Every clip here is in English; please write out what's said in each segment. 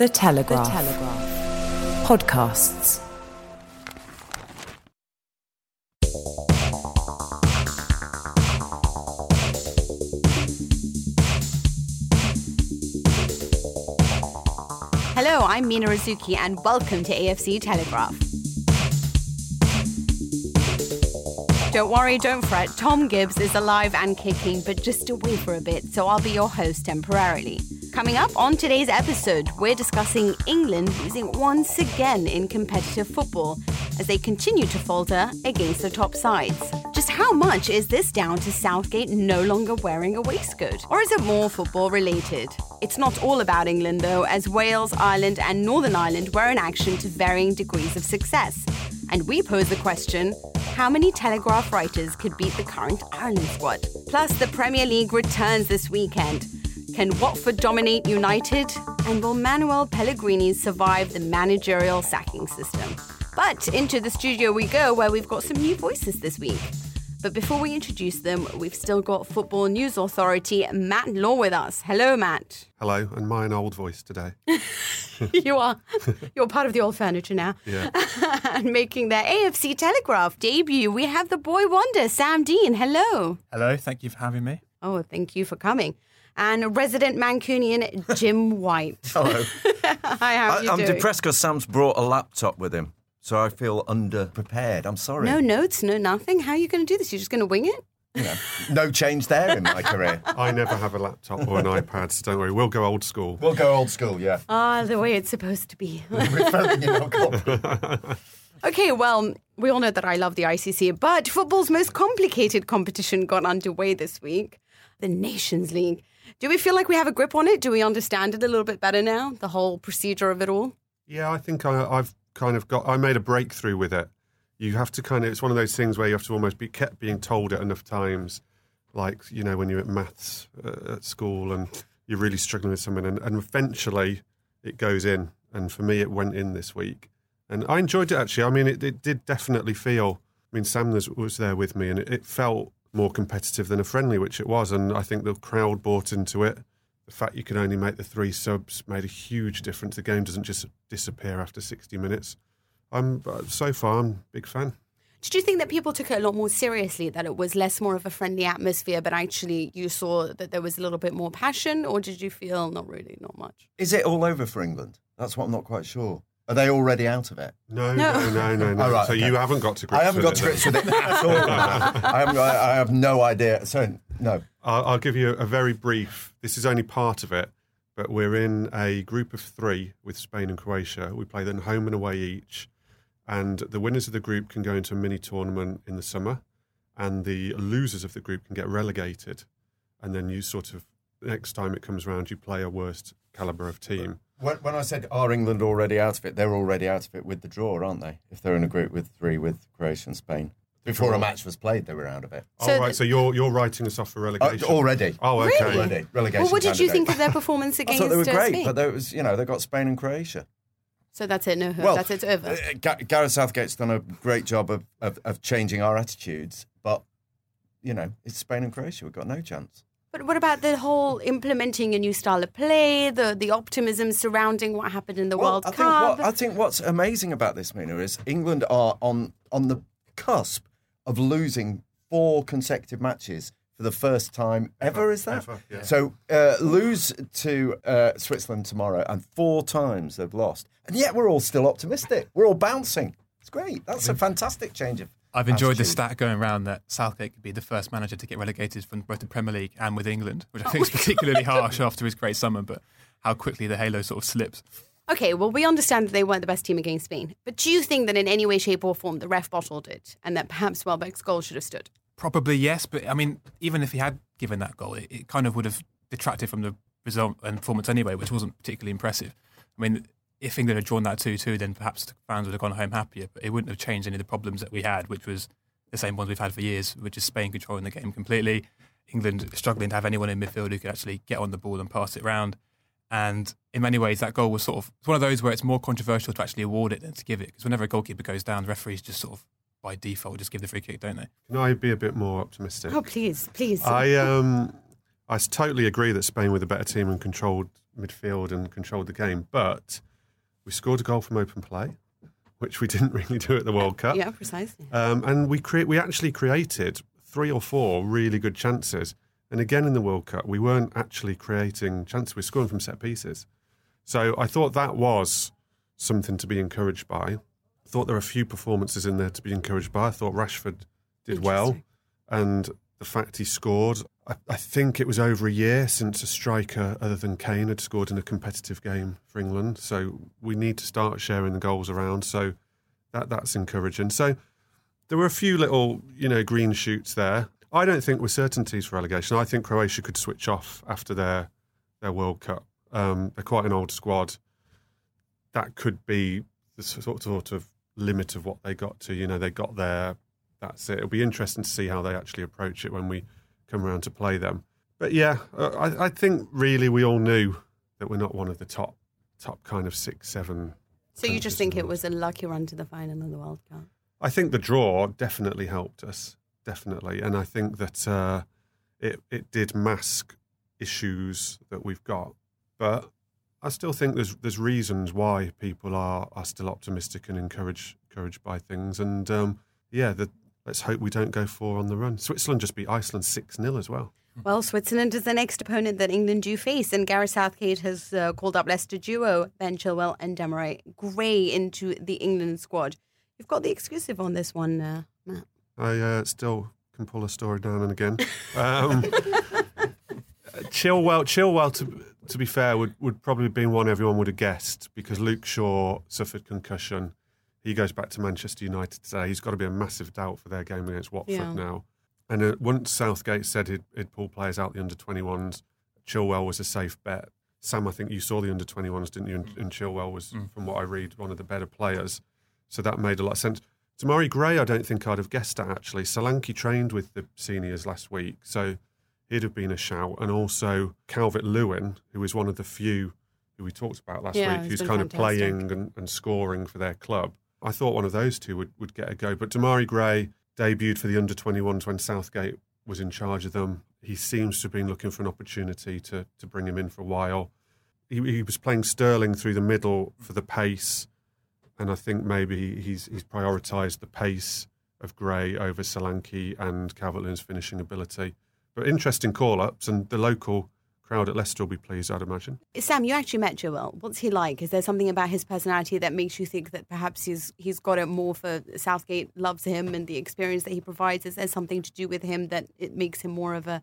The Telegraph. The Telegraph. Podcasts. Hello, I'm Mina Rzouki, and welcome to AFC Telegraph. Don't worry, don't fret. Tom Gibbs is alive and kicking, but just away for a bit, so I'll be your host temporarily. Coming up on today's episode, we're discussing England losing once again in competitive football as they continue to falter against the top sides. Just how much is this down to Southgate no longer wearing a waistcoat? Or is it more football related? It's not all about England though, as Wales, Ireland, and Northern Ireland were in action to varying degrees of success. And we pose the question how many Telegraph writers could beat the current Ireland squad? Plus, the Premier League returns this weekend. Can Watford dominate United? And will Manuel Pellegrini survive the managerial sacking system? But into the studio we go, where we've got some new voices this week. But before we introduce them, we've still got Football News Authority Matt Law with us. Hello, Matt. Hello, and my old voice today. you are. You're part of the old furniture now. Yeah. and making their AFC Telegraph debut, we have the boy wonder, Sam Dean. Hello. Hello, thank you for having me. Oh, thank you for coming. And resident Mancunian, Jim White. Hello. Hi, how are I, you I'm doing? depressed because Sam's brought a laptop with him, so I feel underprepared. I'm sorry. No notes, no nothing. How are you going to do this? You're just going to wing it? You know, no change there in my career. I never have a laptop or an iPad, so don't worry. We'll go old school. We'll go old school, yeah. Ah, the way it's supposed to be. Referring you not got- Okay, well, we all know that I love the ICC, but football's most complicated competition got underway this week the Nations League. Do we feel like we have a grip on it? Do we understand it a little bit better now? The whole procedure of it all? Yeah, I think I, I've kind of got. I made a breakthrough with it. You have to kind of. It's one of those things where you have to almost be kept being told it enough times, like you know when you're at maths uh, at school and you're really struggling with something, and, and eventually it goes in. And for me, it went in this week, and I enjoyed it actually. I mean, it, it did definitely feel. I mean, Sam was, was there with me, and it, it felt more competitive than a friendly, which it was. And I think the crowd bought into it. The fact you can only make the three subs made a huge difference. The game doesn't just disappear after 60 minutes. I'm uh, so far, I'm a big fan. Did you think that people took it a lot more seriously, that it was less more of a friendly atmosphere, but actually you saw that there was a little bit more passion, or did you feel not really, not much? Is it all over for England? That's what I'm not quite sure. Are they already out of it? No, No. no, no, no, no. Oh, right, so okay. you haven't got to grips I haven't with got to grips with it at all. I, haven't got, I have no idea. So, no. I'll, I'll give you a very brief. This is only part of it, but we're in a group of three with Spain and Croatia. We play them home and away each, and the winners of the group can go into a mini tournament in the summer, and the losers of the group can get relegated, and then you sort of next time it comes round, you play a worst caliber of team. When, when I said, are England already out of it? They're already out of it with the draw, aren't they? If they're in a group with three with Croatia and Spain. Before a match was played, they were out of it. So oh right, the- so you're you're writing us off for Uh, relegation already. Oh, okay. Really? Already. Relegation. Well, what did you think of their performance I against thought they were uh, great, Spain? but there was, you know, they got Spain and Croatia. so that's it, no, Well, that's it, it's over. Uh, Ga- Gareth Southgate's done a great job of, of, of changing our attitudes, but you know, it's Spain and Croatia. We've got no chance. But what about the whole implementing a new style of play, the the optimism surrounding what happened in the World I think, Cup? what, I think what's amazing about this, Mina, is England are on on the cusp of losing four consecutive matches for the first time ever. Is that ever, yeah. so? Uh, lose to uh, Switzerland tomorrow, and four times they've lost, and yet we're all still optimistic. We're all bouncing. It's great. That's a fantastic change of. I've enjoyed the stat going around that Southgate could be the first manager to get relegated from both the Premier League and with England, which I oh think is particularly harsh after his great summer, but how quickly the halo sort of slips. Okay, well, we understand that they weren't the best team against Spain. But do you think that in any way, shape, or form the ref bottled it and that perhaps Welbeck's goal should have stood? Probably yes, but I mean, even if he had given that goal, it, it kind of would have detracted from the result and performance anyway, which wasn't particularly impressive. I mean, if England had drawn that 2 2, then perhaps the fans would have gone home happier, but it wouldn't have changed any of the problems that we had, which was the same ones we've had for years, which is Spain controlling the game completely, England struggling to have anyone in midfield who could actually get on the ball and pass it around. And in many ways, that goal was sort of it's one of those where it's more controversial to actually award it than to give it. Because whenever a goalkeeper goes down, referees just sort of by default just give the free kick, don't they? Can I be a bit more optimistic? Oh, please, please. I um, I totally agree that Spain were the better team and controlled midfield and controlled the game, but we scored a goal from open play, which we didn't really do at the World Cup. yeah, precisely. Um, and we cre- we actually created three or four really good chances. And again in the World Cup, we weren't actually creating chances. We were scoring from set pieces. So I thought that was something to be encouraged by. I thought there were a few performances in there to be encouraged by. I thought Rashford did well. And the fact he scored, I, think it was over a year since a striker other than Kane had scored in a competitive game for England. So we need to start sharing the goals around. So that that's encouraging. So there were a few little, you know, green shoots there. I don't think we're certainties for relegation. I think Croatia could switch off after their their World Cup. Um, they're quite an old squad. That could be the sort sort of limit of what they got to. You know, they got there. That's it. It'll be interesting to see how they actually approach it when we come around to play them. But yeah, uh, I, I think really we all knew that we're not one of the top top kind of six, seven. So you just think it was a lucky run to the final of the World Cup? I think the draw definitely helped us, definitely, and I think that uh, it it did mask issues that we've got, but I still think there's there's reasons why people are are still optimistic and encouraged encouraged by things, and um, yeah, the, let's hope we don't go four on the run. Switzerland just beat Iceland six 0 as well. Well, Switzerland is the next opponent that England do face, and Gareth Southgate has uh, called up Leicester duo Ben Chilwell and Demarai Gray into the England squad. You've got the exclusive on this one, uh, Matt. I uh, still can pull a story down and again. Um, Chilwell, Chilwell, to to be fair, would would probably have been one everyone would have guessed because Luke Shaw suffered concussion. He goes back to Manchester United today. He's got to be a massive doubt for their game against Watford Yeah. now. And uh, once Southgate said he'd, he'd pull players out the under 21s, Chilwell was a safe bet. Sam, I think you saw the under 21s, didn't you? And, and Chilwell was, from what I read, one of the better players. So that made a lot of sense. Demarai Gray, I don't think I'd have guessed at actually. Solanke trained with the seniors last week, so he'd have been a shout. And also Calvert Lewin, who is one of the few who we talked about last Yeah, week, who's kind fantastic. of playing and, and scoring for their club. I thought one of those two would, would get a go. But Demarai Gray debuted for the under 21s when Southgate was in charge of them. He seems to have been looking for an opportunity to, to bring him in for a while. He, he was playing Sterling through the middle for the pace, and I think maybe he's he's prioritised the pace of Gray over Solanke and Calvert-Lewin's finishing ability. But interesting call-ups, and the local crowd at Leicester will be pleased, I'd imagine. Sam, you actually met Chilwell. What's he like? Is there something about his personality that makes you think that perhaps he's he's got it more for Southgate loves him and the experience that he provides? Is there something to do with him that it makes him more of a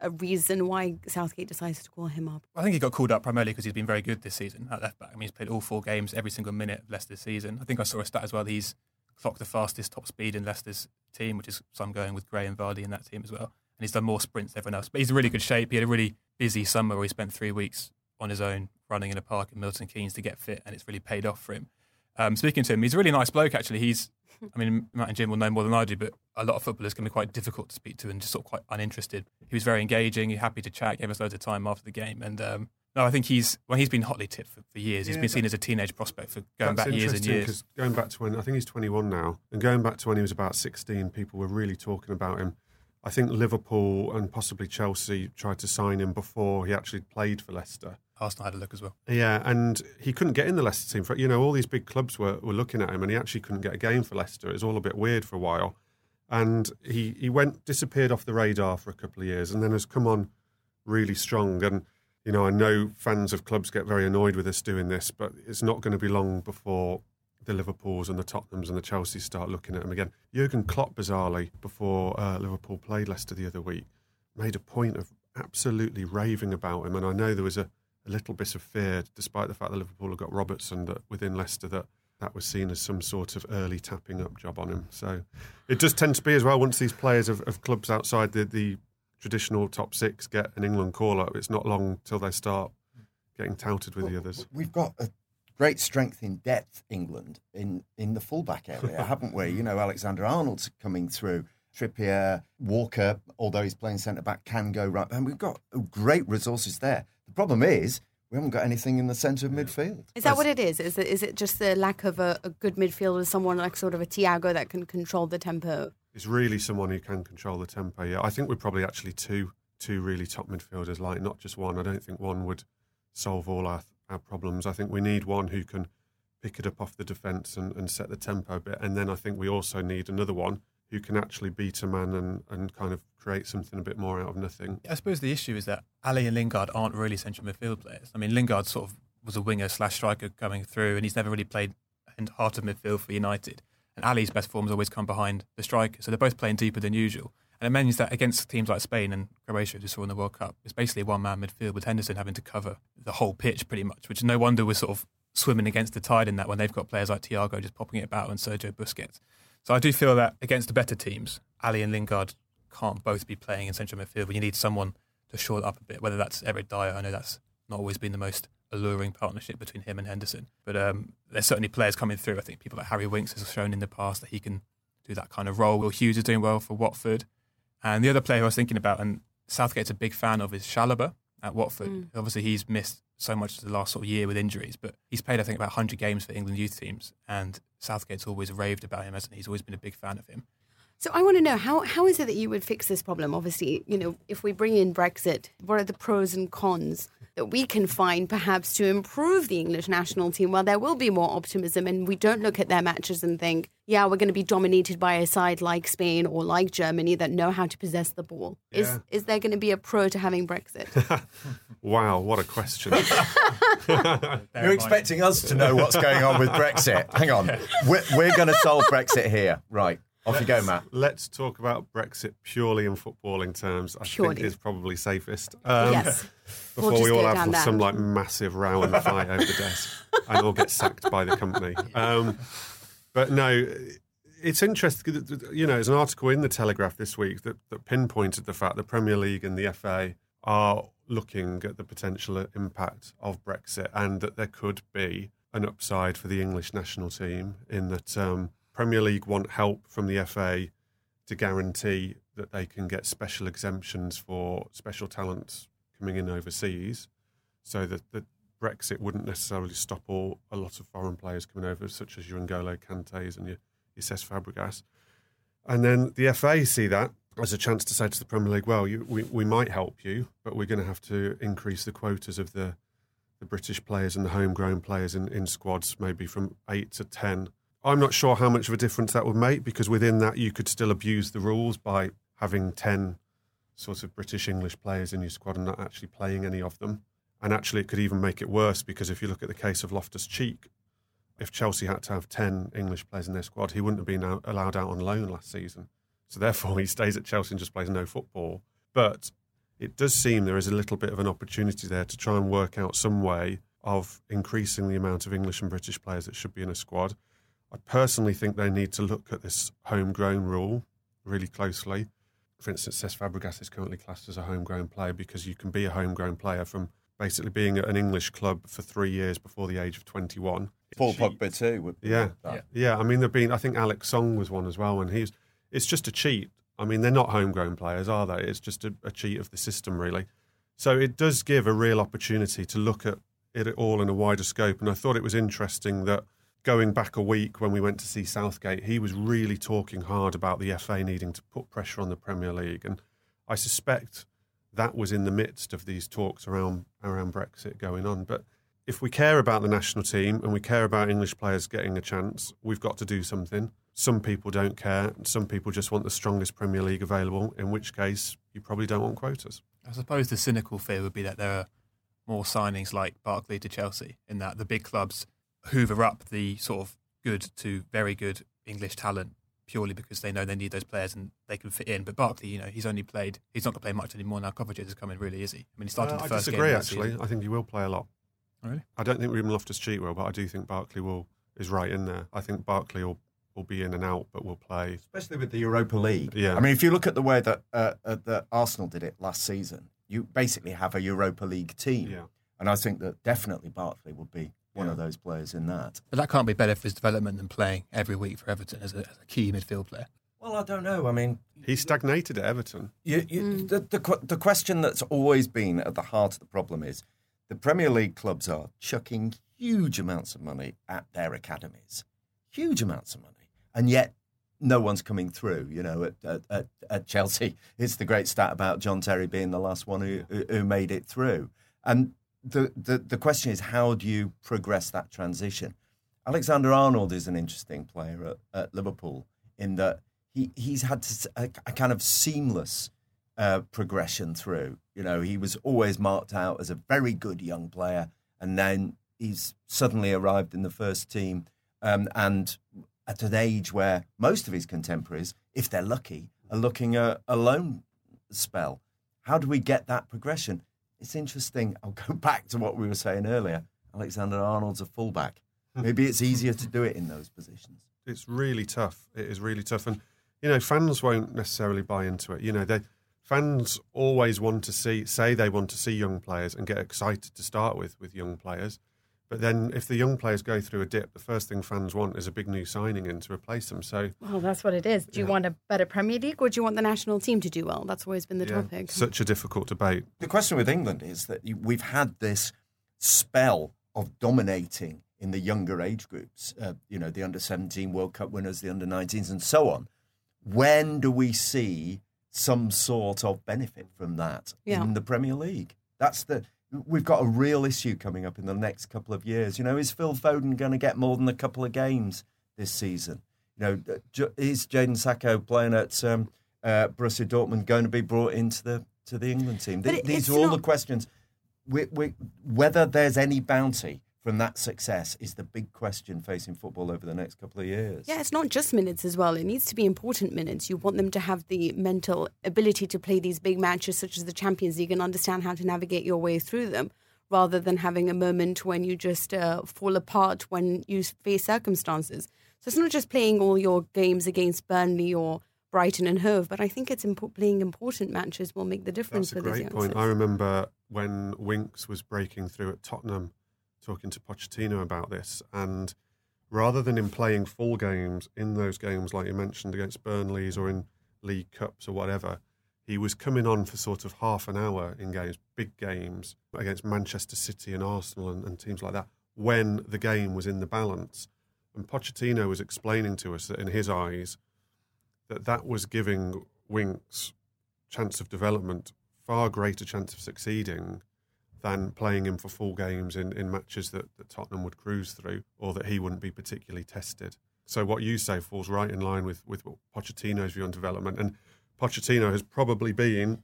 a reason why Southgate decides to call him up? I think he got called up primarily because he's been very good this season at left back. I mean, he's played all four games, every single minute of Leicester's season. I think I saw a stat as well. He's clocked the fastest top speed in Leicester's team, which is some going with Gray and Vardy in that team as well. And he's done more sprints than everyone else. But he's in really good shape. He had a really busy summer where he spent three weeks on his own running in a park in Milton Keynes to get fit, and it's really paid off for him. Um, speaking to him, he's a really nice bloke. Actually, he's. I mean, Matt and Jim will know more than I do, but a lot of footballers can be quite difficult to speak to and just sort of quite uninterested. He was very engaging, he's happy to chat, gave us loads of time after the game, and um, no, I think he's well, he's been hotly tipped for, for years. He's Yeah, been seen as a teenage prospect for going back years and years. going back to when I think he's 21 now, and going back to when he was about 16, people were really talking about him. I think Liverpool and possibly Chelsea tried to sign him before he actually played for Leicester. Arsenal had a look as well. Yeah, and he couldn't get in the Leicester team. For you know, all these big clubs were, were looking at him, and he actually couldn't get a game for Leicester. It was all a bit weird for a while, and he he went disappeared off the radar for a couple of years, and then has come on really strong. And you know, I know fans of clubs get very annoyed with us doing this, but it's not going to be long before the Liverpools and the Tottenhams and the Chelseas start looking at him again. Jurgen Klopp, bizarrely, before uh, Liverpool played Leicester the other week, made a point of absolutely raving about him, and I know there was a a little bit of fear, despite the fact that Liverpool had got Robertson, that within Leicester that that was seen as some sort of early tapping up job on him. So it does tend to be as well once these players of, of clubs outside the, the traditional top six get an England call up, it's not long till they start getting touted with the others. We've got a great strength in depth, England, in, in the fullback area, haven't we? You know, Alexander Arnold's coming through. Trippier, Walker, although he's playing centre back, can go right. And we've got great resources there. The problem is we haven't got anything in the centre of midfield. Is that what it is? Is it, is it just the lack of a, a good midfielder, someone like sort of a Thiago that can control the tempo? It's really someone who can control the tempo. Yeah, I think we're probably actually two two really top midfielders, like not just one. I don't think one would solve all our our problems. I think we need one who can pick it up off the defence and, and set the tempo a bit. And then I think we also need another one who can actually beat a man and, and kind of create something a bit more out of nothing. I suppose the issue is that Ali and Lingard aren't really central midfield players. I mean, Lingard sort of was a winger slash striker coming through, and he's never really played in heart of midfield for United. And Ali's best form has always come behind the striker, so they're both playing deeper than usual. And it means that against teams like Spain and Croatia, we saw in the World Cup, it's basically one man midfield with Henderson having to cover the whole pitch pretty much, which no wonder we're sort of swimming against the tide in that when they've got players like Thiago just popping it about and Sergio Busquets. So I do feel that against the better teams, Ali and Lingard can't both be playing in central midfield, but you need someone to shore it up a bit, whether that's Eric Dier. I know that's not always been the most alluring partnership between him and Henderson, but um, there's certainly players coming through. I think people like Harry Winks has shown in the past that he can do that kind of role. Will Hughes is doing well for Watford. And the other player I was thinking about, and Southgate's a big fan of, is Chalobah at Watford. Mm. Obviously, he's missed so much the last sort of year with injuries, but he's played, I think, about 100 games for England youth teams. And Southgate's always raved about him, hasn't he? He's always been a big fan of him. So I want to know how how is it that you would fix this problem? Obviously, you know, if we bring in Brexit, what are the pros and cons that we can find perhaps to improve the English national team? Well, there will be more optimism, and we don't look at their matches and think, yeah, we're going to be dominated by a side like Spain or like Germany that know how to possess the ball. Is is there going to be a pro to having Brexit? Wow, what a question. You're expecting us to know what's going on with Brexit. Hang on. We're, we're going to solve Brexit here. Right. Off you go, Matt. Let's talk about Brexit purely in footballing terms. I Purely. think is probably safest. Um, yes. Before We'll we all have down that. some like massive row and fight over the desk and all get sacked by the company. Um, but no, it's interesting. You know, there's an article in the Telegraph this week that, that pinpointed the fact that Premier League and the FA are looking at the potential impact of Brexit and that there could be an upside for the English national team in that um, Premier League want help from the FA to guarantee that they can get special exemptions for special talents coming in overseas, so that, that Brexit wouldn't necessarily stop all a lot of foreign players coming over, such as your N'Golo Kantes and your, your Cesc Fabregas. And then the FA see that as a chance to say to the Premier League, well, you, we, we might help you, but we're going to have to increase the quotas of the, the British players and the homegrown players in, in squads, maybe from eight to 10. I'm not sure how much of a difference that would make because within that you could still abuse the rules by having 10 sort of British English players in your squad and not actually playing any of them. And actually, it could even make it worse because if you look at the case of Loftus Cheek, if Chelsea had to have 10 English players in their squad, he wouldn't have been out, allowed out on loan last season. So therefore, he stays at Chelsea and just plays no football. But it does seem there is a little bit of an opportunity there to try and work out some way of increasing the amount of English and British players that should be in a squad. I personally think they need to look at this homegrown rule really closely. For instance, Cesc Fabregas is currently classed as a homegrown player because you can be a homegrown player from basically being at an English club for three years before the age of 21. Paul Pogba too. would- Yeah. that. Yeah, I mean, there've been. I think Alex Song was one as well, and he's. It's just a cheat. I mean, they're not homegrown players, are they? It's just a, a cheat of the system, really. So it does give a real opportunity to look at it all in a wider scope. And I thought it was interesting that going back a week when we went to see Southgate, he was really talking hard about the FA needing to put pressure on the Premier League, and I suspect that was in the midst of these talks around around Brexit going on. But if we care about the national team and we care about English players getting a chance, we've got to do something. Some people don't care. Some people just want the strongest Premier League available, in which case you probably don't want quotas. I suppose the cynical fear would be that there are more signings like Barkley to Chelsea, in that the big clubs hoover up the sort of good to very good English talent purely because they know they need those players and they can fit in. But Barkley, you know, he's only played, he's not going to play much anymore now. Kovacic is coming, really, is he? I mean, he started Uh, the I first disagree, game. of the actually. season. I think he will play a lot. Really? I don't think Ruben Loftus Cheek will, but I do think Barkley will is right in there. I think Barkley will will be in and out, but will play. especially with the Europa League. Yeah. I mean, if you look at the way that uh, uh, that Arsenal did it last season, you basically have a Europa League team, Yeah. and I think that definitely Barkley would be one Yeah. of those players in that. But that can't be better for his development than playing every week for Everton as a, as a key midfield player. Well, I don't know. I mean, He stagnated at Everton. You, you, mm. the, the, the question that's always been at the heart of the problem is the Premier League clubs are chucking huge amounts of money at their academies, huge amounts of money, and yet no one's coming through. You know, at, at, at, at Chelsea, it's the great stat about John Terry being the last one who, who- who made it through. And the, the, the question is, how do you progress that transition? Alexander Arnold is an interesting player at, at Liverpool in that he, he's had a, a kind of seamless uh, progression through. You know, he was always marked out as a very good young player, and then he's suddenly arrived in the first team, um, and at an age where most of his contemporaries, if they're lucky, are looking at a loan spell. How do we get that progression? It's interesting. I'll go back to what we were saying earlier. Alexander Arnold's a fullback. Maybe it's easier to do it in those positions. It's really tough. It is really tough, and you know, fans won't necessarily buy into it. You know, they fans always want to see, say they want to see young players and get excited to start with with young players. But then, if the young players go through a dip, the first thing fans want is a big new signing in to replace them. So, Well, that's what it is. Do you Yeah. want a better Premier League or do you want the national team to do well? That's always been the yeah, topic. such a difficult debate. The question with England is that we've had this spell of dominating in the younger age groups. Uh, you know, the under 17 World Cup winners, the under 19s, and so on. When do we see some sort of benefit from that Yeah. in the Premier League? That's the. We've got a real issue coming up in the next couple of years. You know, is Phil Foden going to get more than a couple of games this season? You know, uh, is Jadon Sancho playing at um, uh, Borussia Dortmund going to be brought into the to the England team? Th- These are all not- the questions. We, we, whether there's any bounty from that success is the big question facing football over the next couple of years. Yeah, it's not just minutes as well. It needs to be important minutes. You want them to have the mental ability to play these big matches, such as the Champions League, and understand how to navigate your way through them, rather than having a moment when you just uh, fall apart when you face circumstances. So it's not just playing all your games against Burnley or Brighton and Hove, but I think it's impo- playing important matches will make the difference That's a for great point. I remember when Winks was breaking through at Tottenham, talking to Pochettino about this, and rather than him playing full games in those games, like you mentioned, against Burnley's or in League Cups or whatever, he was coming on for sort of half an hour in games, big games against Manchester City and Arsenal and, and teams like that, when the game was in the balance. And Pochettino was explaining to us that in his eyes, that that was giving Winks chance of development far greater chance of succeeding than playing him for full games in, in matches that, that Tottenham would cruise through or that he wouldn't be particularly tested. So what you say falls right in line with, with Pochettino's view on development. And Pochettino has probably been,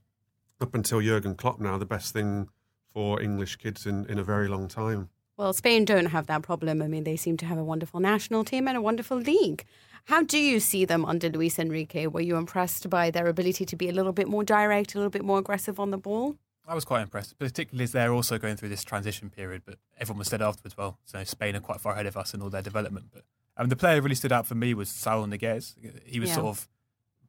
up until Jurgen Klopp now, the best thing for English kids in, in a very long time. Well, Spain don't have that problem. I mean, they seem to have a wonderful national team and a wonderful league. How do you see them under Luis Enrique? Were you impressed by their ability to be a little bit more direct, a little bit more aggressive on the ball? I was quite impressed, particularly as they're also going through this transition period. But everyone was said afterwards, well, so Spain are quite far ahead of us in all their development. But um, the player really stood out for me was Saul Niguez. He was Yeah. sort of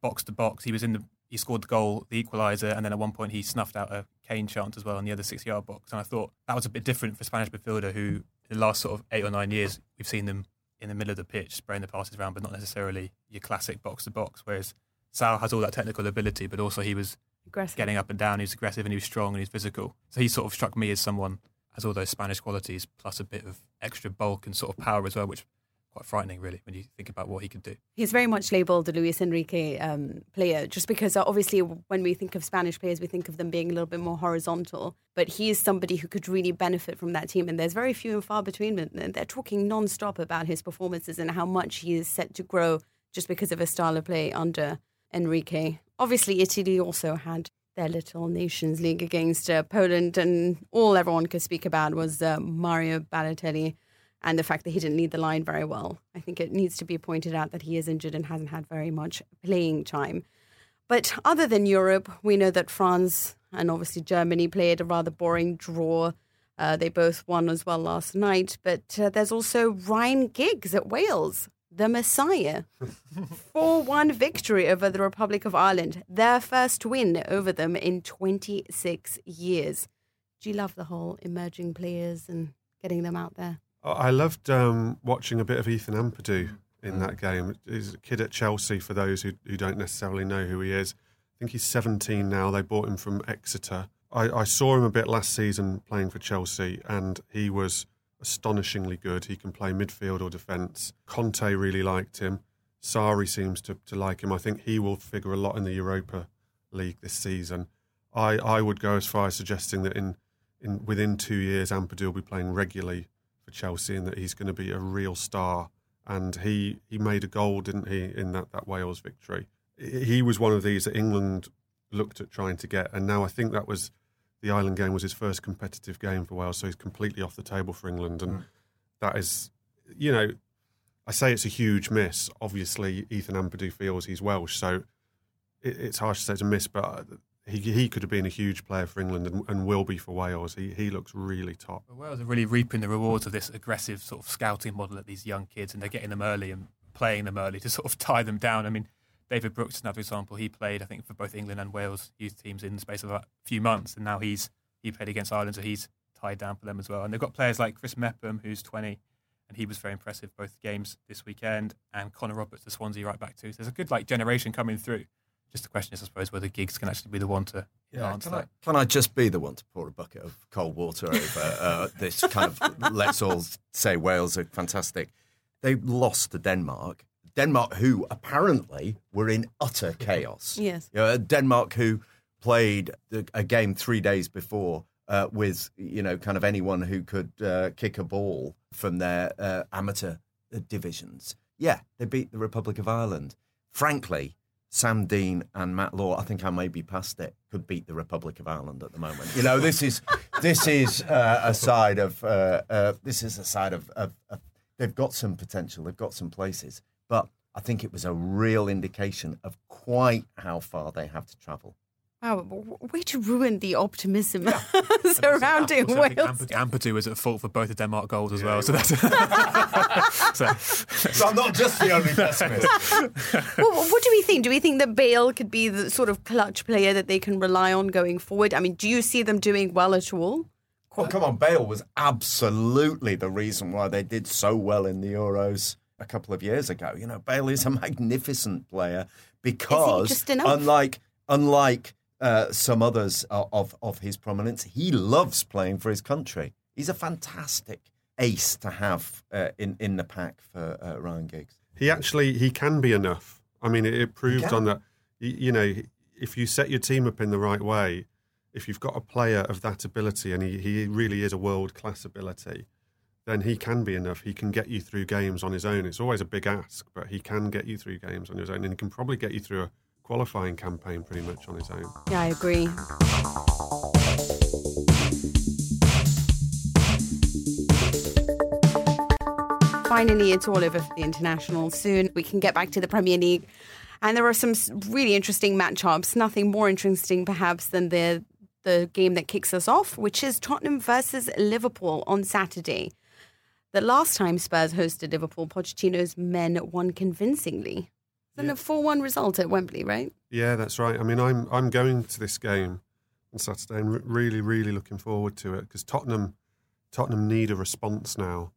box to box. He was in the he scored the goal, the equaliser, and then at one point he snuffed out a Kane chance as well in the other six yard box. And I thought that was a bit different for Spanish midfielder who, in the last sort of eight or nine years, we've seen them in the middle of the pitch spraying the passes around, but not necessarily your classic box to box. Whereas Sal has all that technical ability, but also he was Aggressive. getting up and down. He was aggressive and he was strong and he was physical. So he sort of struck me as someone has all those Spanish qualities plus a bit of extra bulk and sort of power as well, which quite frightening really when you think about what he could do. He's very much labelled a Luis Enrique um, player, just because uh, obviously when we think of Spanish players, we think of them being a little bit more horizontal. But he is somebody who could really benefit from that team, and there's very few and far between them. And They're talking non-stop about his performances and how much he is set to grow just because of his style of play under Enrique. Obviously, Italy also had their little Nations League against uh, Poland, and all everyone could speak about was uh, Mario Balotelli and the fact that he didn't lead the line very well. I think it needs to be pointed out that he is injured and hasn't had very much playing time. But other than Europe, we know that France and obviously Germany played a rather boring draw. Uh, they both won as well last night. But uh, there's also Ryan Giggs at Wales. The Messiah. 4 1 victory over the Republic of Ireland, their first win over them in 26 years. Do you love the whole emerging players and getting them out there? I loved um, watching a bit of Ethan Ampadu in that game. He's a kid at Chelsea, for those who, who don't necessarily know who he is. I think he's 17 now. They bought him from Exeter. I, I saw him a bit last season playing for Chelsea, and he was astonishingly good. He can play midfield or defence. Conte really liked him. Sarri seems to, to like him. I think he will figure a lot in the Europa League this season. I, I would go as far as suggesting that in, in within two years, Ampadu will be playing regularly for Chelsea and that he's going to be a real star. And he, he made a goal, didn't he, in that, that Wales victory? He was one of these that England looked at trying to get. And now I think that was the Ireland game was his first competitive game for Wales, so he's completely off the table for England, and mm. that is, you know, I say it's a huge miss. Obviously, Ethan Ampadu feels he's Welsh, so it, it's harsh to say it's a miss, but he he could have been a huge player for England and, and will be for Wales. He he looks really top. Well, Wales are really reaping the rewards of this aggressive sort of scouting model at these young kids, and they're getting them early and playing them early to sort of tie them down. I mean, David Brooks is another example. He played, I think, for both England and Wales youth teams in the space of a few months, and now he's he played against Ireland, so he's tied down for them as well. And they've got players like Chris Mepham, who's 20, and he was very impressive both games this weekend, and Connor Roberts, the Swansea right back too. So there's a good like generation coming through. Just the question is, I suppose, whether Giggs can actually be the one to yeah, can I, can I, just be the one to pour a bucket of cold water over uh, this kind of let's all say Wales are fantastic. They lost to Denmark Denmark, who apparently were in utter chaos. Yes. You know, Denmark, who played a game three days before uh, with, you know, kind of anyone who could uh, kick a ball from their uh, amateur divisions. Yeah, they beat the Republic of Ireland. Frankly, Sam Dean and Matt Law, I think I may be past it, could beat the Republic of Ireland at the moment. You know, this is this is uh, a side of uh, uh, this is a side of, of, of, they've got some potential, they've got some places, but I think it was a real indication of quite how far they have to travel. Wow, way to ruin the optimism yeah. surrounding Wales. Ampadu was at fault for both the Denmark goals as yeah, well. So that's so. so. I'm not just the only pessimist. well, what do we think? Do we think that Bale could be the sort of clutch player that they can rely on going forward? I mean, do you see them doing well at all? Well, come on, Bale was absolutely the reason why they did so well in the Euros a couple of years ago. You know, Bale is a magnificent player because unlike unlike uh, some others of of his prominence, he loves playing for his country. He's a fantastic ace to have uh, in in the pack for uh, Ryan Giggs. He actually he can be enough. I mean, it, it proved on that. You know, if you set your team up in the right way, if you've got a player of that ability, and he, he really is a world class ability, then he can be enough. He can get you through games on his own. It's always a big ask, but he can get you through games on his own, and he can probably get you through a qualifying campaign pretty much on his own. Yeah, I agree. Finally, it's all over for the international. Soon we can get back to the Premier League. And there are some really interesting matchups. Nothing more interesting, perhaps, than the the game that kicks us off, which is Tottenham versus Liverpool on Saturday. The last time Spurs hosted Liverpool, Pochettino's men won convincingly. Then yeah. a 4 1 result at Wembley, right? Yeah, that's right. I mean, I'm, I'm going to this game on Saturday and really, really looking forward to it because Tottenham, Tottenham need a response now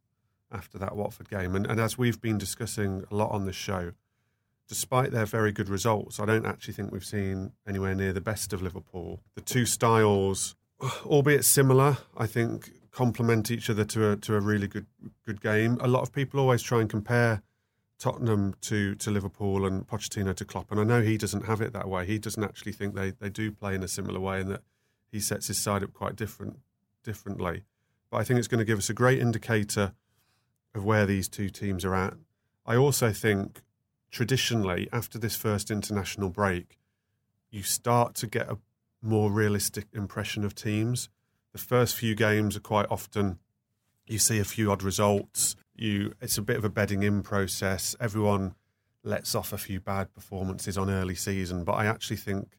after that Watford game. And, and as we've been discussing a lot on this show, despite their very good results, I don't actually think we've seen anywhere near the best of Liverpool. The two styles, albeit similar, I think complement each other to a to a really good good game. A lot of people always try and compare Tottenham to to Liverpool and Pochettino to Klopp, and I know he doesn't have it that way. He doesn't actually think they they do play in a similar way, and that he sets his side up quite different differently. But I think it's going to give us a great indicator of where these two teams are at. I also think traditionally after this first international break, you start to get a more realistic impression of teams the first few games are quite often you see a few odd results. You it's a bit of a bedding in process. Everyone lets off a few bad performances on early season, but I actually think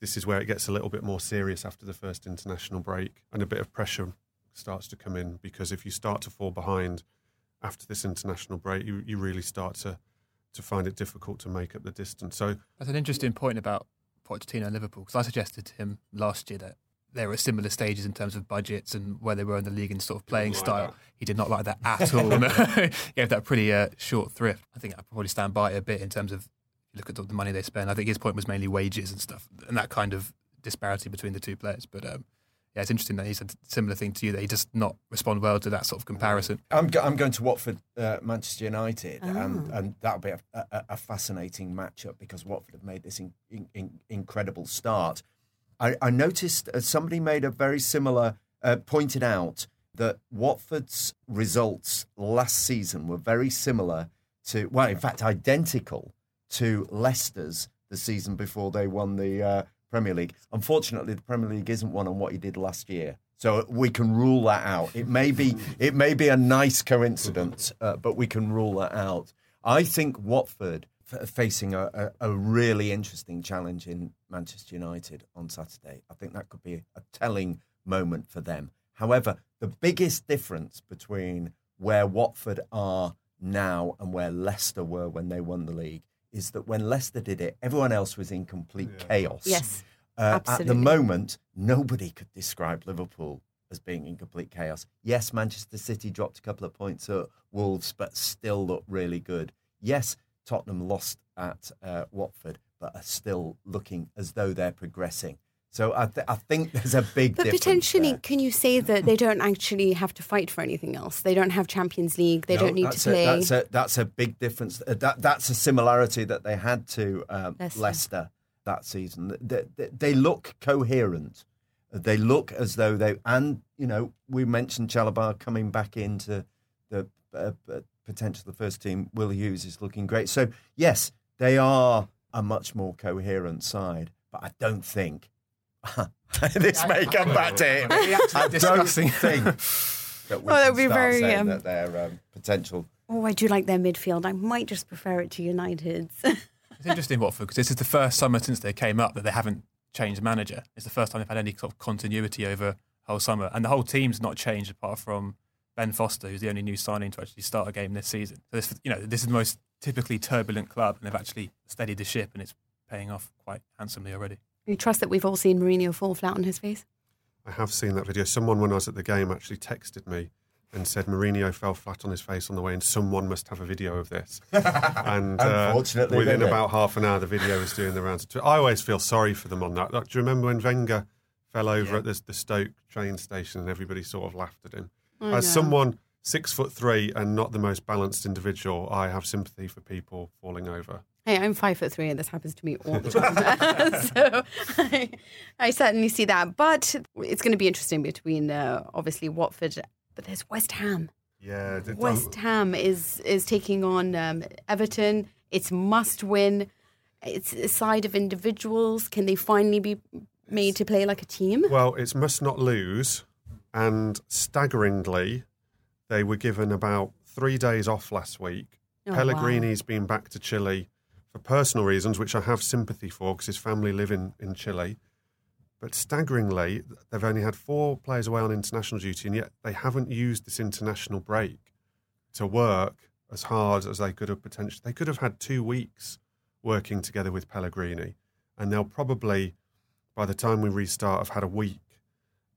this is where it gets a little bit more serious after the first international break and a bit of pressure starts to come in because if you start to fall behind after this international break, you, you really start to to find it difficult to make up the distance. So That's an interesting point about Pochettino and Liverpool because I suggested to him last year that there were similar stages in terms of budgets and where they were in the league and sort of playing like style. that. He did not like that at all. No. He Gave that pretty uh, short thrift. I think I probably stand by it a bit in terms of look at the money they spend. I think his point was mainly wages and stuff and that kind of disparity between the two players. But um, yeah, it's interesting that he said a similar thing to you that he does not respond well to that sort of comparison. I'm, go- I'm going to Watford, uh, Manchester United, Ah. and, and that'll be a, a, a fascinating matchup because Watford have made this in, in, in, incredible start. I, I noticed uh, somebody made a very similar, uh, pointed out that Watford's results last season were very similar to, well, in fact, identical to Leicester's the season before they won the uh, Premier League. Unfortunately, the Premier League isn't one on what he did last year, so we can rule that out. It may be it may be a nice coincidence, uh, but we can rule that out. I think Watford f- facing a, a, a really interesting challenge in Manchester United on Saturday. I think that could be a telling moment for them. However, the biggest difference between where Watford are now and where Leicester were when they won the league is that when Leicester did it, everyone else was in complete chaos. Yes, Uh, at the moment, nobody could describe Liverpool as being in complete chaos. Yes, Manchester City dropped a couple of points at Wolves, but still look really good. Yes, Tottenham lost at uh, Watford, but are still looking as though they're progressing. So I, th- I think there's a big But difference potentially, there. can you say that they don't actually have to fight for anything else? They don't have Champions League. They No, don't need to a- play. that's a that's a big difference. Uh, That that's a similarity that they had to um, Leicester. Leicester. that season. They, they, they look coherent. They look as though they and you know we mentioned Chalobah coming back into the uh, uh, potential the first team. Will Hughes is looking great. So yes, they are a much more coherent side, but I don't think. this may come back to it. I don't think that we Oh, that can would be start very, saying um, that they're um, potential oh, I do like their midfield. I might just prefer it to United's. It's interesting Watford because this is the first summer since they came up that they haven't changed manager. It's the first time they've had any sort of continuity over whole summer, and the whole team's not changed apart from Ben Foster, who's the only new signing to actually start a game this season. So this, you know, this is the most typically turbulent club, and they've actually steadied the ship, and it's paying off quite handsomely already. you trust that we've all seen Mourinho fall flat on his face? I have seen that video. Someone, when I was at the game, actually texted me and said Mourinho fell flat on his face on the way, and someone must have a video of this. and uh, Unfortunately, within about half an hour, the video was doing the rounds. I always feel sorry for them on that. Like, do you remember when Wenger fell over at the, the Stoke train station and everybody sort of laughed at him? As someone six foot three and not the most balanced individual, I have sympathy for people falling over. Hey, I'm five foot three, and this happens to me all the time. so I, I certainly see that. But it's going to be interesting between uh, obviously Watford, but there's West Ham. Yeah, West Ham is is taking on um, Everton. It's must win. It's a side of individuals. Can they finally be made to play like a team? Well, it's must not lose, and staggeringly, they were given about three days off last week. Oh, wow. Pellegrini's been back to Chile for personal reasons, which I have sympathy for because his family live in, in Chile. But staggeringly, they've only had four players away on international duty, and yet they haven't used this international break to work as hard as they could have potentially. They could have had two weeks working together with Pellegrini, and they'll probably, by the time we restart, have had a week.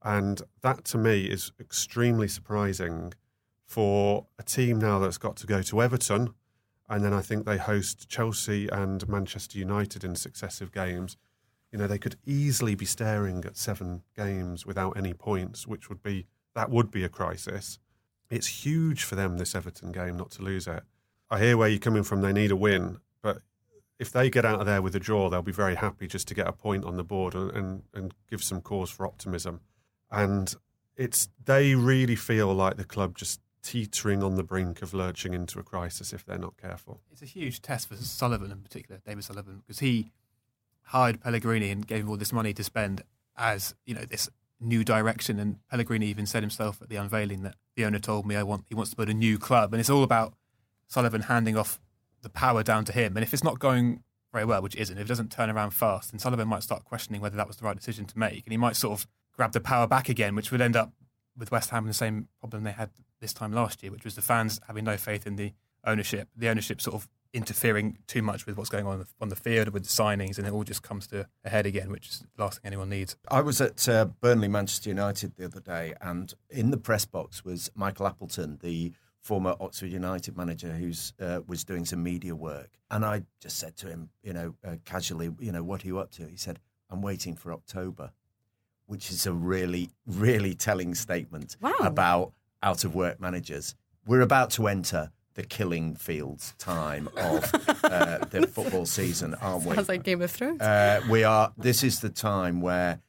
And that to me is extremely surprising for a team now that's got to go to Everton. And then I think they host Chelsea and Manchester United in successive games. You know, they could easily be staring at seven games without any points, which would be that would be a crisis. It's huge for them this Everton game not to lose it. I hear where you're coming from. They need a win, but if they get out of there with a draw, they'll be very happy just to get a point on the board and, and, and give some cause for optimism. And it's they really feel like the club just teetering on the brink of lurching into a crisis if they're not careful. It's a huge test for Sullivan in particular, David Sullivan, because he hired Pellegrini and gave him all this money to spend as you know this new direction. And Pellegrini even said himself at the unveiling that the owner told me I want he wants to build a new club, and it's all about Sullivan handing off the power down to him. And if it's not going very well, which isn't, if it doesn't turn around fast, then Sullivan might start questioning whether that was the right decision to make, and he might sort of grab the power back again, which would end up with West Ham the same problem they had this time last year, which was the fans having no faith in the ownership, the ownership sort of interfering too much with what's going on on the field with the signings, and it all just comes to a head again, which is the last thing anyone needs. I was at uh, Burnley, Manchester United the other day, and in the press box was Michael Appleton, the former Oxford United manager who's uh, was doing some media work, and I just said to him, you know, uh, casually, you know, what are you up to? He said, "I'm waiting for October," which is a really, really telling statement Wow. about out of work managers. We're about to enter the killing fields time of uh, the football season, aren't we? Sounds like Game of Thrones. Uh, we are. This is the time where,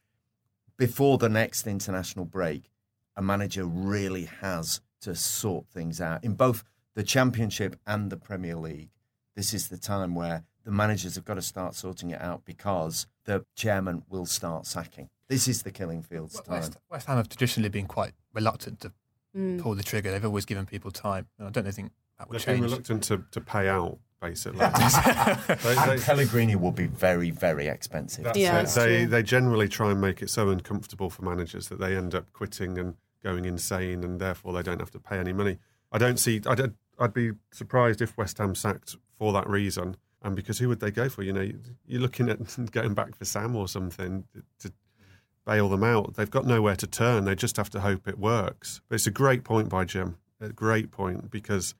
before the next international break, a manager really has to sort things out in both the Championship and the Premier League. This is the time where the managers have got to start sorting it out because the chairman will start sacking. This is the killing fields time. West, West Ham have traditionally been quite reluctant to Mm. pull the trigger. They've always given people time. And I don't think that will They've been change. reluctant to, to pay out, basically. They- And they- Pellegrini will be very, very expensive. That's Yeah, it. it's They true. they generally try and make it so uncomfortable for managers that they end up quitting and going insane, and therefore they don't have to pay any money. I don't see. I don't, I'd be surprised if West Ham sacked for that reason, and because who would they go for? You know, you're looking at going back for Sam or something to bail them out. They've got nowhere to turn. They just have to hope it works. But it's a great point by Jim. A great point because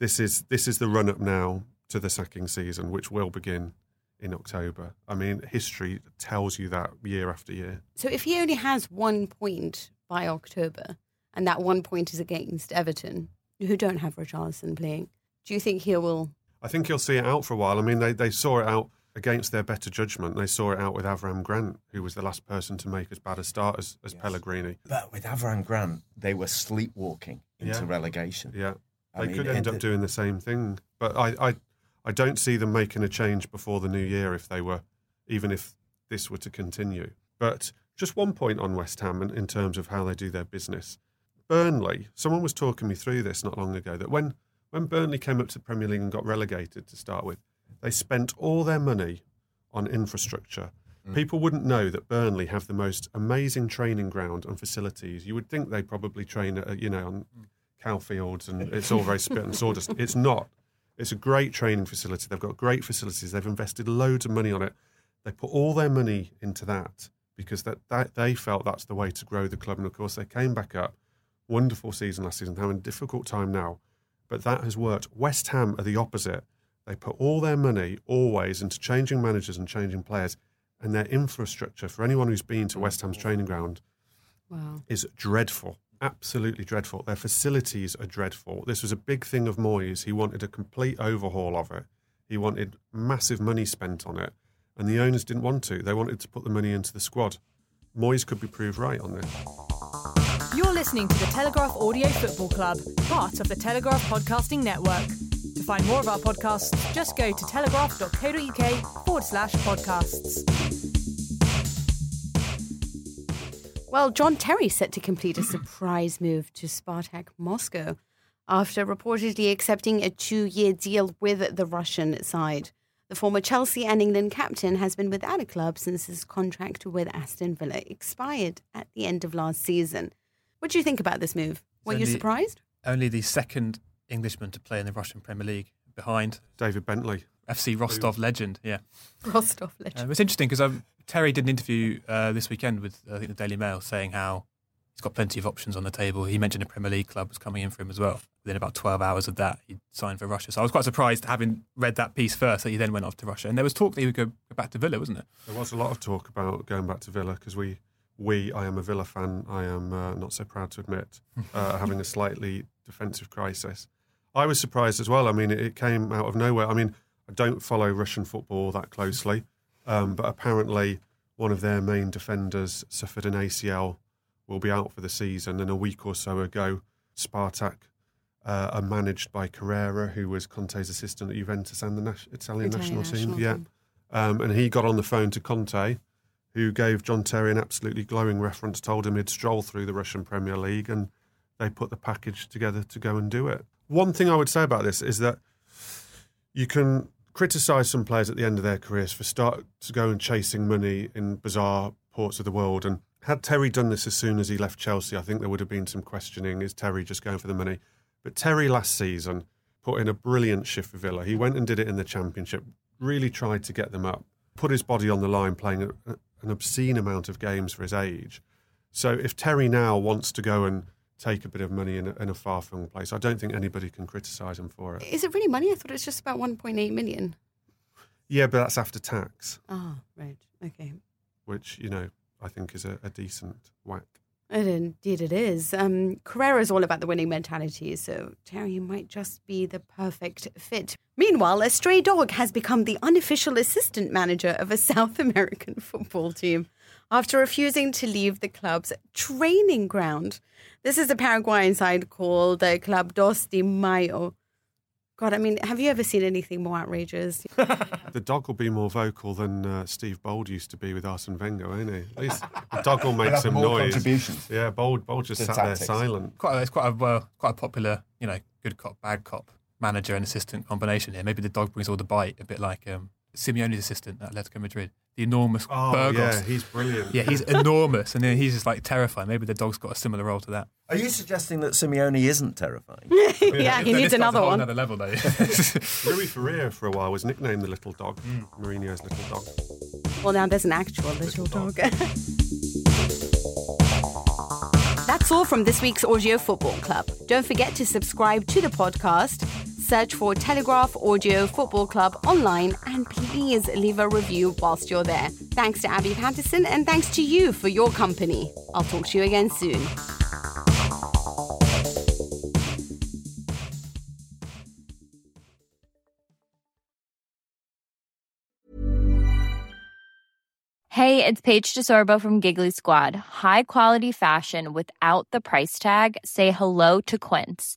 this is this is the run up now to the sacking season, which will begin in October. I mean, history tells you that year after year. So if he only has one point by October, and that one point is against Everton, who don't have Richarlison playing, do you think he will? I think he'll see it out for a while. I mean, they, they saw it out against their better judgment. They saw it out with Avram Grant, who was the last person to make as bad a start as, as Pellegrini. But with Avram Grant, they were sleepwalking into Yeah. relegation. Yeah, I they mean, could end up doing the same thing. But I, I, I don't see them making a change before the new year if they were, even if this were to continue. But just one point on West Ham in, in terms of how they do their business. Burnley, someone was talking me through this not long ago that when, when Burnley came up to the Premier League and got relegated to start with, they spent all their money on infrastructure. Mm. People wouldn't know that Burnley have the most amazing training ground and facilities. You would think they probably train, at, uh, you know, on mm. cow fields and it's all very spit and sawdust. It's not. It's a great training facility. They've got great facilities. They've invested loads of money on it. They put all their money into that because that, that they felt that's the way to grow the club. And of course, they came back up. Wonderful season last season, having a difficult time now, but that has worked. West Ham are the opposite. They put all their money always into changing managers and changing players, and their infrastructure for anyone who's been to West Ham's training ground Wow. is dreadful. Absolutely dreadful. Their facilities are dreadful. This was a big thing of Moyes. He wanted a complete overhaul of it. He wanted massive money spent on it. And the owners didn't want to. They wanted to put the money into the squad. Moyes could be proved right on this. You're listening to the Telegraph Audio Football Club, part of the Telegraph Podcasting Network. To find more of our podcasts, just go to telegraph.co.uk forward slash podcasts. Well, John Terry set to complete a surprise move to Spartak Moscow after reportedly accepting a two-year deal with the Russian side. The former Chelsea and England captain has been without a club since his contract with Aston Villa expired at the end of last season. What do you think about this move? Were you surprised? Only the second Englishman to play in the Russian Premier League behind David Bentley. FC Rostov legend. Yeah. Rostov Uh, legend. it was interesting because um, Terry did an interview uh, this weekend with I think the Daily Mail saying how he's got plenty of options on the table. He mentioned a Premier League club was coming in for him as well. Within about 12 hours of that, he signed for Russia. So I was quite surprised, having read that piece first, that he then went off to Russia. And there was talk that he would go go back to Villa, wasn't it? There was a lot of talk about going back to Villa because we, we, I am a Villa fan. I am uh, not so proud to admit, uh, having a slightly defensive crisis. I was surprised as well. I mean, it, it came out of nowhere. I mean, I don't follow Russian football that closely, um, but apparently one of their main defenders suffered an ACL, will be out for the season. And a week or so ago, Spartak uh, are managed by Carrera, who was Conte's assistant at Juventus and the nas- Italian, Italian national, team. national Yeah. Um, and he got on the phone to Conte, who gave John Terry an absolutely glowing reference, told him he'd stroll through the Russian Premier League, and they put the package together to go and do it. One thing I would say about this is that you can criticise some players at the end of their careers for start to go and chasing money in bizarre ports of the world and Had Terry done this as soon as he left Chelsea, I think there would have been some questioning. Is Terry just going for the money? But Terry last season put in a brilliant shift for Villa. He went and did it in the Championship, really tried to get them up, put his body on the line, playing an obscene amount of games for his age. So if Terry now wants to go and take a bit of money in a, in a far flung place, I don't think anybody can criticise him for it. Is it really money? I thought it was just about 1.8 million. Yeah, but that's after tax, Oh, right. Okay. which, you know, I think is a, a decent whack. And indeed it is. Um, Carrera is all about the winning mentality, so Terry might just be the perfect fit. Meanwhile, a stray dog has become the unofficial assistant manager of a South American football team after refusing to leave the club's training ground. This is a Paraguayan side called the Club Dos de Mayo. God, I mean, have you ever seen anything more outrageous? The dog will be more vocal than uh, Steve Bould used to be with Arsene Wenger, won't he? At least the dog will make some more noise. contributions. Yeah, Bould, Bould just To sat tactics. there silent. Quite a, it's quite a well, quite a popular, you know, good cop, bad cop manager and assistant combination here. Maybe the dog brings all the bite, a bit like um, Simeone's assistant at Atletico Madrid, the enormous Oh, Burgos. yeah, he's brilliant. Yeah, he's enormous, and then he's just like terrifying. Maybe the dog's got a similar role to that. Are you suggesting that Simeone isn't terrifying? yeah, he Then needs this guy's a another whole one. Another level, though. Rui Faria for a while was nicknamed the little dog, Hmm. Mourinho's little dog. Well, now there's an actual little dog. That's all from this week's Audio Football Club. Don't forget to subscribe to the podcast, search for Telegraph Audio Football Club online, and please leave a review whilst you're there. Thanks to Abby Patterson, and thanks to you for your company. I'll talk to you again soon. Hey, it's Paige DeSorbo from Giggly Squad. High quality fashion without the price tag. Say hello to Quince.